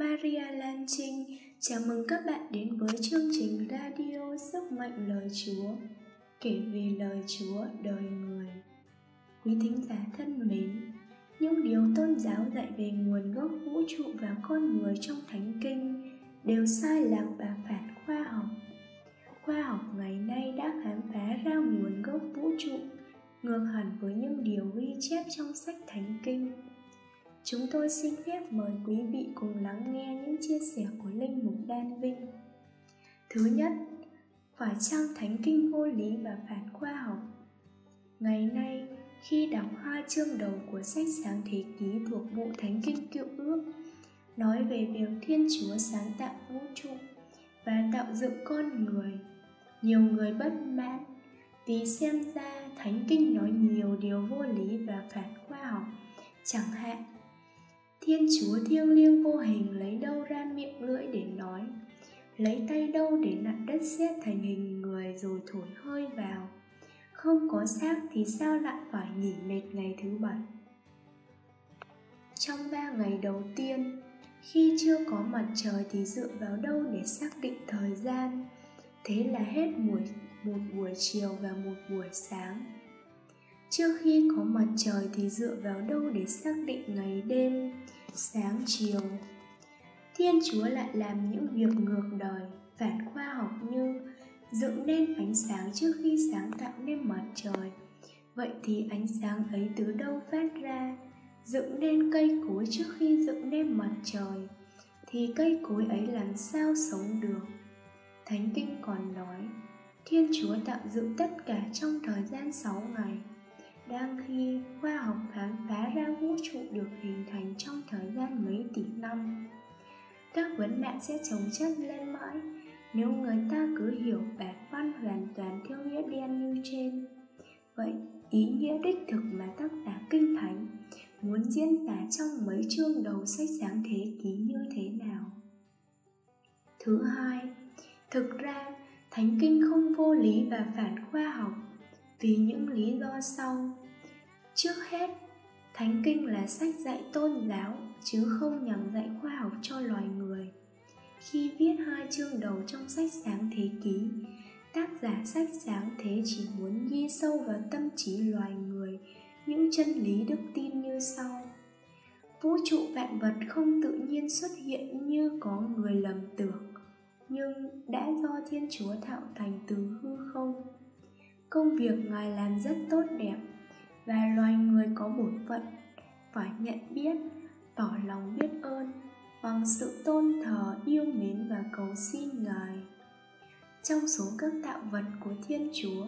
Maria Lan Trinh chào mừng các bạn đến với chương trình radio Sức mạnh lời Chúa kể về lời Chúa đời người. Quý thính giả thân mến, những điều tôn giáo dạy về nguồn gốc vũ trụ và con người trong Thánh Kinh đều sai lạc và phản khoa học. Khoa học ngày nay đã khám phá ra nguồn gốc vũ trụ ngược hẳn với những điều ghi chép trong sách Thánh Kinh Chúng tôi xin phép mời quý vị cùng lắng nghe những chia sẻ của Linh Mục Đan Vinh. Thứ nhất, phải chăng Thánh Kinh vô lý và phản khoa học? Ngày nay, khi đọc hai chương đầu của sách sáng thế ký thuộc bộ Thánh Kinh Cựu Ước, nói về việc Thiên Chúa sáng tạo vũ trụ và tạo dựng con người, nhiều người bất mãn vì xem ra Thánh Kinh nói nhiều điều vô lý và phản khoa học, chẳng hạn Thiên Chúa thiêng liêng vô hình lấy đâu ra miệng lưỡi để nói? Lấy tay đâu để nặn đất sét thành hình người rồi thổi hơi vào? Không có xác thì sao lại phải nghỉ mệt ngày thứ bảy? Trong ba ngày đầu tiên, Khi chưa có mặt trời thì dựa vào đâu để xác định thời gian? Thế là hết buổi, một buổi chiều và một buổi sáng. Trước khi có mặt trời thì dựa vào đâu để xác định ngày đêm, sáng, chiều? Thiên chúa lại làm những việc ngược đời, phản khoa học như dựng nên ánh sáng trước khi sáng tạo nên mặt trời. Vậy thì ánh sáng ấy từ đâu phát ra? Dựng nên cây cối trước khi dựng nên mặt trời, thì cây cối ấy làm sao sống được? Thánh kinh còn nói, thiên chúa tạo dựng tất cả trong thời gian 6 ngày đang khi khoa học khám phá ra vũ trụ được hình thành trong thời gian mấy tỷ năm, các vấn nạn sẽ chồng chất lên mãi nếu người ta cứ hiểu bản văn hoàn toàn theo nghĩa đen như trên. Vậy, ý nghĩa đích thực mà tác giả kinh thánh muốn diễn tả trong mấy chương đầu sách sáng thế ký như thế nào? Thứ hai, thực ra, thánh kinh không vô lý và phản khoa học vì những lý do sau trước hết. Thánh kinh là sách dạy tôn giáo, chứ không nhằm dạy khoa học cho loài người. Khi viết hai chương đầu trong sách sáng thế ký, tác giả sách sáng thế chỉ muốn ghi sâu vào tâm trí loài người những chân lý đức tin như sau. Vũ trụ vạn vật không tự nhiên xuất hiện như có người lầm tưởng, nhưng đã do thiên chúa tạo thành từ hư không. Công việc ngài làm rất tốt đẹp và loài người có bổn phận phải nhận biết, tỏ lòng biết ơn bằng sự tôn thờ, yêu mến và cầu xin ngài. Trong số các tạo vật của thiên chúa,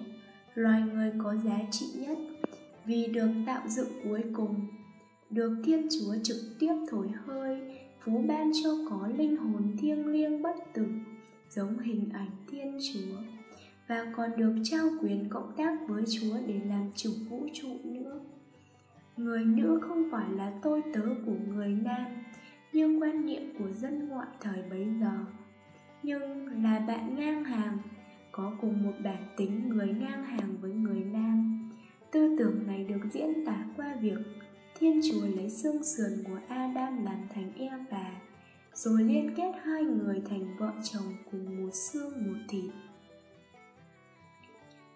loài người có giá trị nhất vì được tạo dựng cuối cùng, được thiên chúa trực tiếp thổi hơi, phú ban cho có linh hồn thiêng liêng bất tử, giống hình ảnh thiên chúa và còn được trao quyền cộng tác với Chúa để làm chủ vũ trụ nữa. Người nữ không phải là tôi tớ của người nam như quan niệm của dân ngoại thời bấy giờ, nhưng là bạn ngang hàng, có cùng một bản tính người ngang hàng với người nam. Tư tưởng này được diễn tả qua việc Thiên Chúa lấy xương sườn của Adam làm thành Eva, rồi liên kết hai người thành vợ chồng cùng một xương một thịt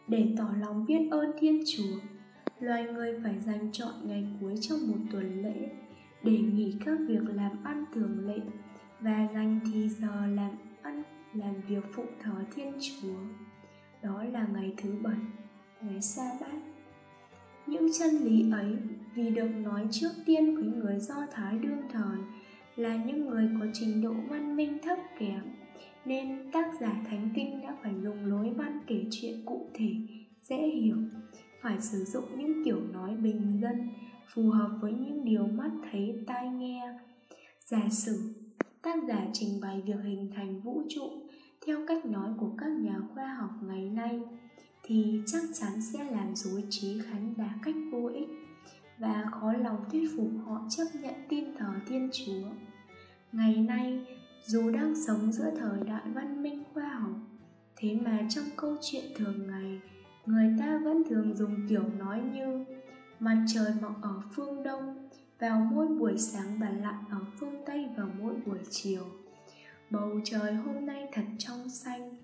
để tỏ lòng biết ơn Thiên Chúa, loài người phải dành chọn ngày cuối trong một tuần lễ để nghỉ các việc làm ăn thường lệ và dành thì giờ làm ăn làm việc phụng thờ Thiên Chúa. Đó là ngày thứ bảy, ngày sa bát. Những chân lý ấy vì được nói trước tiên với người Do Thái đương thời là những người có trình độ văn minh thấp kém nên tác giả thánh kinh đã phải dùng lối văn kể chuyện cụ thể, dễ hiểu, phải sử dụng những kiểu nói bình dân, phù hợp với những điều mắt thấy tai nghe. Giả sử, tác giả trình bày việc hình thành vũ trụ theo cách nói của các nhà khoa học ngày nay, thì chắc chắn sẽ làm dối trí khán giả cách vô ích và khó lòng thuyết phục họ chấp nhận tin thờ thiên chúa. Ngày nay dù đang sống giữa thời đại văn minh khoa học, thế mà trong câu chuyện thường ngày, người ta vẫn thường dùng kiểu nói như, mặt trời mọc ở phương đông, vào mỗi buổi sáng và lặn ở phương tây vào mỗi buổi chiều. Bầu trời hôm nay thật trong xanh,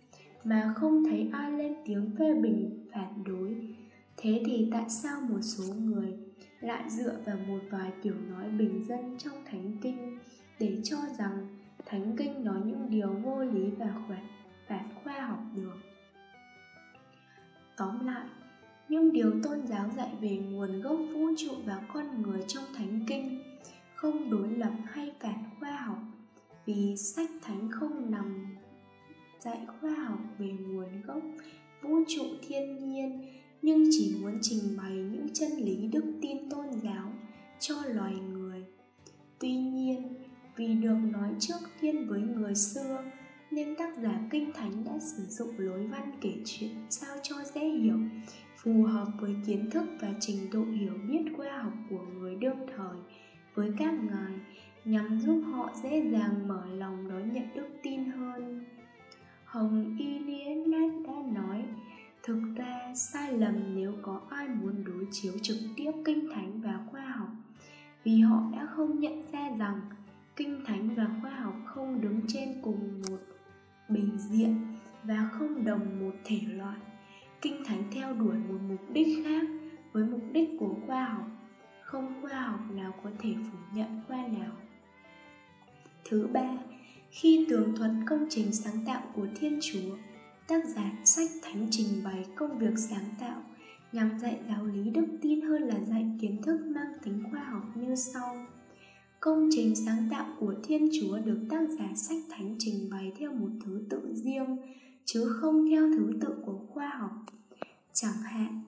mà không thấy ai lên tiếng phê bình, phản đối. Thế thì tại sao một số người lại dựa vào một vài kiểu nói bình dân trong thánh kinh để cho rằng thánh kinh nói những điều vô lý và khoản phản khoa học được. Tóm lại, những điều tôn giáo dạy về nguồn gốc vũ trụ và con người trong thánh kinh không đối lập hay phản khoa học, vì sách thánh không nằm dạy khoa học về nguồn gốc vũ trụ thiên nhiên, nhưng chỉ muốn trình bày những chân lý đức tin tôn giáo cho loài người vì được nói trước tiên với người xưa, nên tác giả kinh thánh đã sử dụng lối văn kể chuyện sao cho dễ hiểu, phù hợp với kiến thức và trình độ hiểu biết khoa học của người đương thời. Với các ngài, nhằm giúp họ dễ dàng mở lòng đón nhận đức tin hơn. Hồng iliad đã nói, thực ra, sai lầm nếu có ai muốn đối chiếu trực tiếp kinh thánh và khoa học, vì họ đã không nhận ra rằng kinh thánh và khoa học không đứng trên cùng một bình diện và không đồng một thể loại. Kinh thánh theo đuổi một mục đích khác với mục đích của khoa học. Không khoa học nào có thể phủ nhận khoa nào. Thứ ba, khi tường thuật công trình sáng tạo của thiên chúa, tác giả sách thánh trình bày công việc sáng tạo nhằm dạy giáo lý đức tin hơn là dạy kiến thức mang tính khoa học như sau công trình sáng tạo của thiên chúa được tác giả sách thánh trình bày theo một thứ tự riêng, chứ không theo thứ tự của khoa học. Chẳng hạn,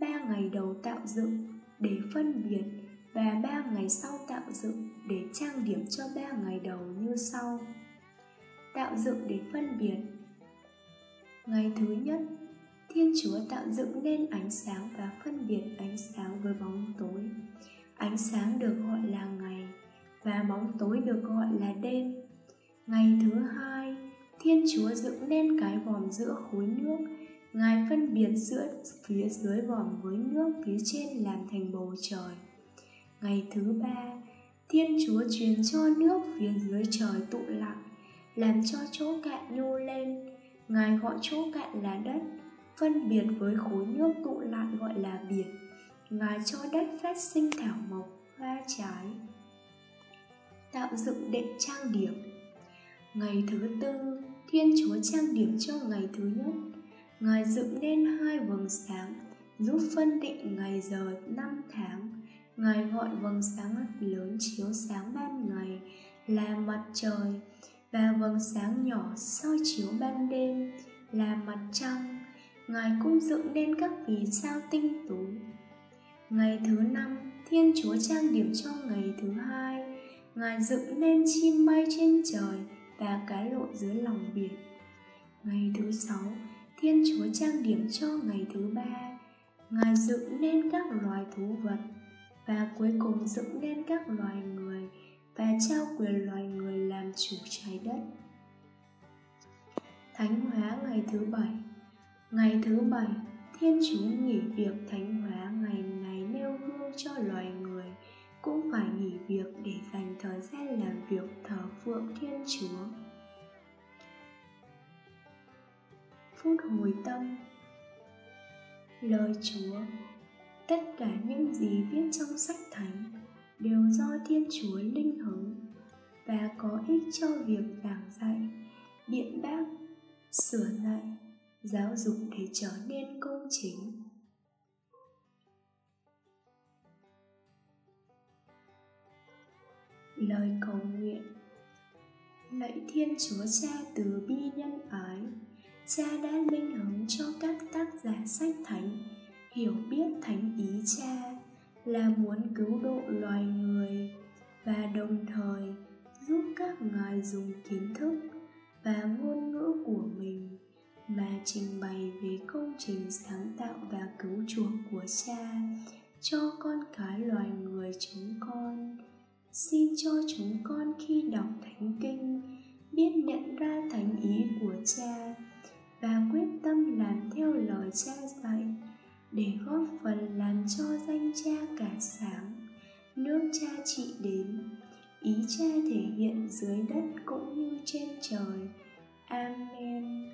ba ngày đầu tạo dựng để phân biệt và ba ngày sau tạo dựng để trang điểm cho ba ngày đầu như sau. Tạo dựng để phân biệt. Ngày thứ nhất, thiên chúa tạo dựng nên ánh sáng và phân biệt ánh sáng với bóng tối. Ánh sáng được gọi là ngày và bóng tối được gọi là đêm. Ngày thứ hai, thiên chúa dựng nên cái vòm giữa khối nước. Ngài phân biệt giữa phía dưới vòm với nước, phía trên làm thành bầu trời. Ngày thứ ba, thiên chúa truyền cho nước phía dưới trời tụ lại làm cho chỗ cạn nhô lên. Ngài gọi chỗ cạn là đất, phân biệt với khối nước tụ lại gọi là biển ngài cho đất phát sinh thảo mộc, hoa trái tạo dựng đệm trang điểm. Ngày thứ tư, thiên chúa trang điểm cho ngày thứ nhất. Ngài dựng nên hai vầng sáng, giúp phân định ngày giờ năm tháng. Ngài gọi vầng sáng lớn chiếu sáng ban ngày là mặt trời và vầng sáng nhỏ soi chiếu ban đêm là mặt trăng. Ngài cũng dựng nên các vì sao tinh tú. Ngày thứ năm, thiên chúa trang điểm cho ngày thứ hai ngài dựng nên chim bay trên trời và cá lộ dưới lòng biển. Ngày thứ sáu, thiên chúa trang điểm cho ngày thứ ba. Ngài dựng nên các loài thú vật và cuối cùng dựng nên các loài người và trao quyền loài người làm chủ trái đất. Thánh hóa ngày thứ bảy. Ngày thứ bảy, thiên chúa nghỉ việc thánh hóa ngày này nêu gương cho loài người cũng phải nghỉ việc để dành thời gian làm việc thờ phượng thiên chúa. Phút hồi tâm. Lời chúa, tất cả những gì viết trong sách thánh đều do thiên chúa linh hứng và có ích cho việc giảng dạy, biện bác, sửa dạy giáo dục để trở nên công chính. Lời cầu nguyện. Lạy thiên chúa cha từ bi nhân ái, cha đã linh hứng cho các tác giả sách thánh, hiểu biết thánh ý cha, là muốn cứu độ loài người và đồng thời giúp các ngài dùng kiến thức và ngôn ngữ của mình mà trình bày về công trình sáng tạo và cứu chuộc của cha cho con cái loài người chúng con xin cho chúng con khi đọc thánh kinh biết nhận ra thánh ý của cha và quyết tâm làm theo lời cha dạy để góp phần làm cho danh cha cả sáng, nước cha trị đến, ý cha thể hiện dưới đất cũng như trên trời. Amen.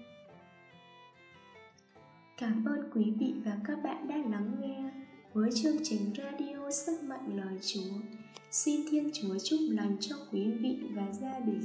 Cảm ơn quý vị và các bạn đã lắng nghe với chương trình radio sức mạnh lời chúa, xin thiên chúa chúc lành cho quý vị và gia đình.